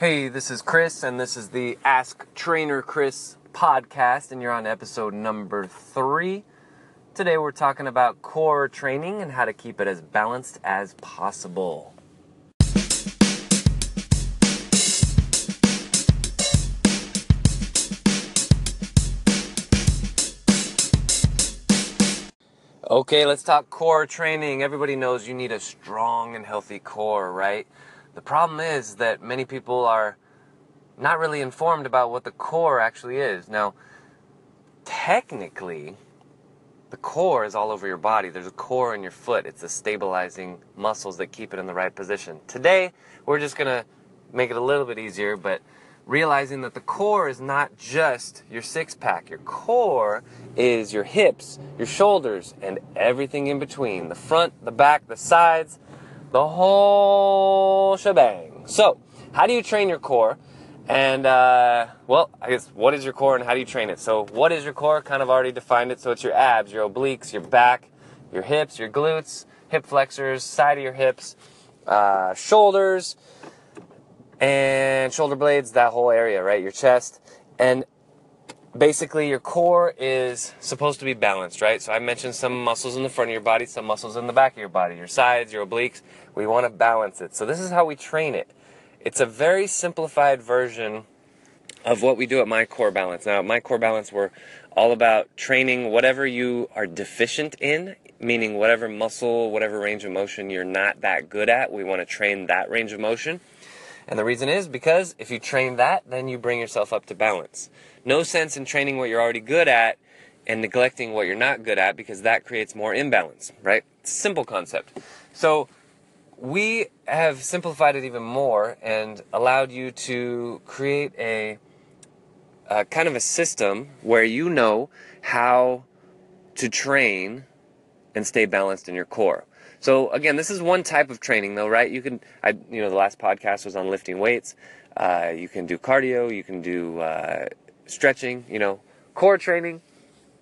Hey, this is Chris, and this is the Ask Trainer Chris podcast, and you're on episode number three. Today, we're talking about core training and how to keep it as balanced as possible. Okay, let's talk core training. Everybody knows you need a strong and healthy core, right? The problem is that many people are not really informed about what the core actually is. Now, technically, the core is all over your body. There's a core in your foot. It's the stabilizing muscles that keep it in the right position. Today, we're just going to make it a little bit easier, but realizing that the core is not just your six pack. Your core is your hips, your shoulders, and everything in between the front, the back, the sides, the whole shebang. So, how do you train your core? And, uh, well, I guess, what is your core and how do you train it? So, what is your core? Kind of already defined it. So, it's your abs, your obliques, your back, your hips, your glutes, hip flexors, side of your hips, uh, shoulders, and shoulder blades, that whole area, right? Your chest. And basically, your core is supposed to be balanced, right? So I mentioned some muscles in the front of your body, some muscles in the back of your body, your sides, your obliques. We want to balance it. So this is how we train it. It's a very simplified version of what we do at My Core Balance. Now, at My Core Balance, we're all about training whatever you are deficient in, meaning whatever muscle, whatever range of motion you're not that good at. We want to train that range of motion. And the reason is because if you train that, then you bring yourself up to balance. No sense in training what you're already good at and neglecting what you're not good at because that creates more imbalance, right? Simple concept. So we have simplified it even more and allowed you to create a, a kind of a system where you know how to train and stay balanced in your core. So again, this is one type of training, though, right? You can, I, you know, the last podcast was on lifting weights. Uh, you can do cardio. You can do uh, stretching. You know, core training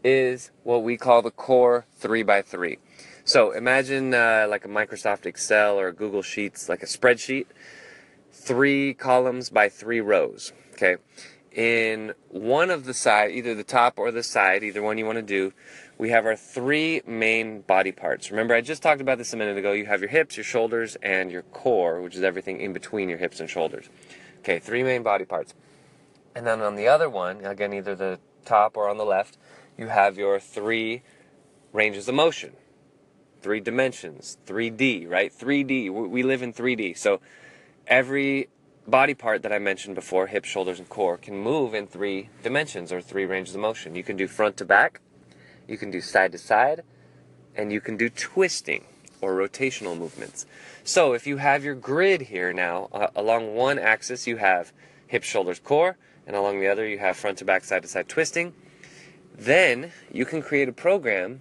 is what we call the core three by three. So imagine uh, like a Microsoft Excel or Google Sheets, like a spreadsheet, three columns by three rows. Okay, in one of the side, either the top or the side, either one you want to do, we have our three main body parts. Remember, I just talked about this a minute ago. You have your hips, your shoulders, and your core, which is everything in between your hips and shoulders. Okay, three main body parts. And then on the other one, again, either the top or on the left, you have your three ranges of motion, three dimensions, 3D, right? 3D. We live in 3D. So every body part that I mentioned before, hip, shoulders, and core, can move in three dimensions or three ranges of motion. You can do front to back, you can do side to side, and you can do twisting or rotational movements. So if you have your grid here now, uh, along one axis you have hips, shoulders, core, and along the other you have front to back, side to side twisting, then you can create a program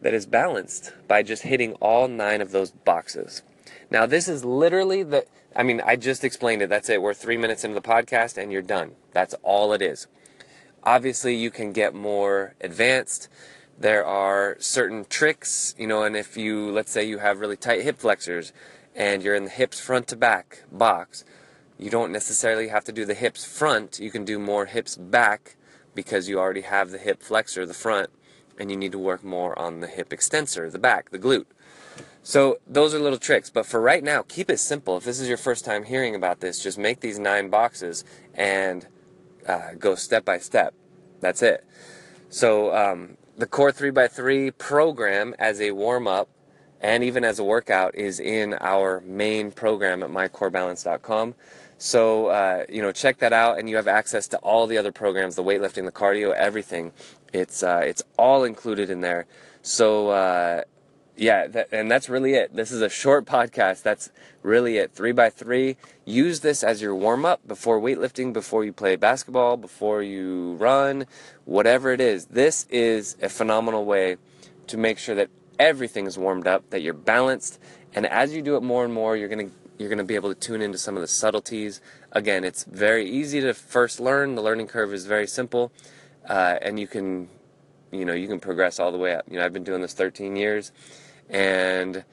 that is balanced by just hitting all nine of those boxes. Now, this is literally the, I mean, I just explained it. That's it. We're three minutes into the podcast and you're done. That's all it is. Obviously, you can get more advanced. There are certain tricks, you know, and if you, let's say you have really tight hip flexors and you're in the hips front to back box, you don't necessarily have to do the hips front. You can do more hips back because you already have the hip flexor, the front, and you need to work more on the hip extensor, the back, the glute. So those are little tricks, but for right now, keep it simple. If this is your first time hearing about this, just make these nine boxes and uh, go step by step. That's it. So um, the Core 3x3 program as a warm up and even as a workout is in our main program at mycorebalance.com. So, uh, you know, check that out, and you have access to all the other programs the weightlifting, the cardio, everything. It's, uh, it's all included in there. So, uh, yeah, that, and that's really it. This is a short podcast. That's really it. Three by three. Use this as your warm up before weightlifting, before you play basketball, before you run, whatever it is. This is a phenomenal way to make sure that everything is warmed up, that you're balanced, and as you do it more and more, you're gonna you're gonna be able to tune into some of the subtleties. Again, it's very easy to first learn. The learning curve is very simple, uh, and you can you know you can progress all the way up. You know, I've been doing this 13 years and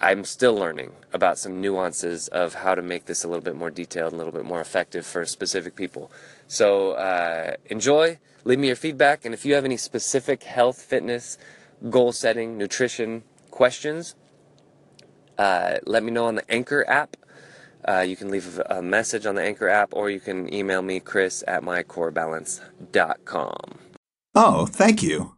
I'm still learning about some nuances of how to make this a little bit more detailed, a little bit more effective for specific people. So uh, enjoy, leave me your feedback, and if you have any specific health, fitness, goal setting, nutrition questions, uh, let me know on the Anchor app. Uh, you can leave a message on the Anchor app, or you can email me, Chris at mycorebalance.com. Oh, thank you.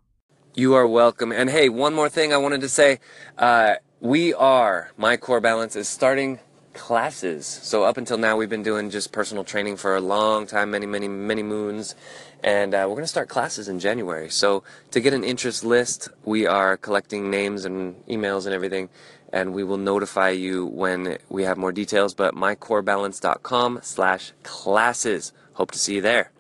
You are welcome. And hey, one more thing I wanted to say. Uh, we are, My Core Balance is starting classes. So up until now, we've been doing just personal training for a long time, many, many, many moons. And uh, we're going to start classes in January. So to get an interest list, we are collecting names and emails and everything. And we will notify you when we have more details. But mycorebalance.com slash classes. Hope to see you there.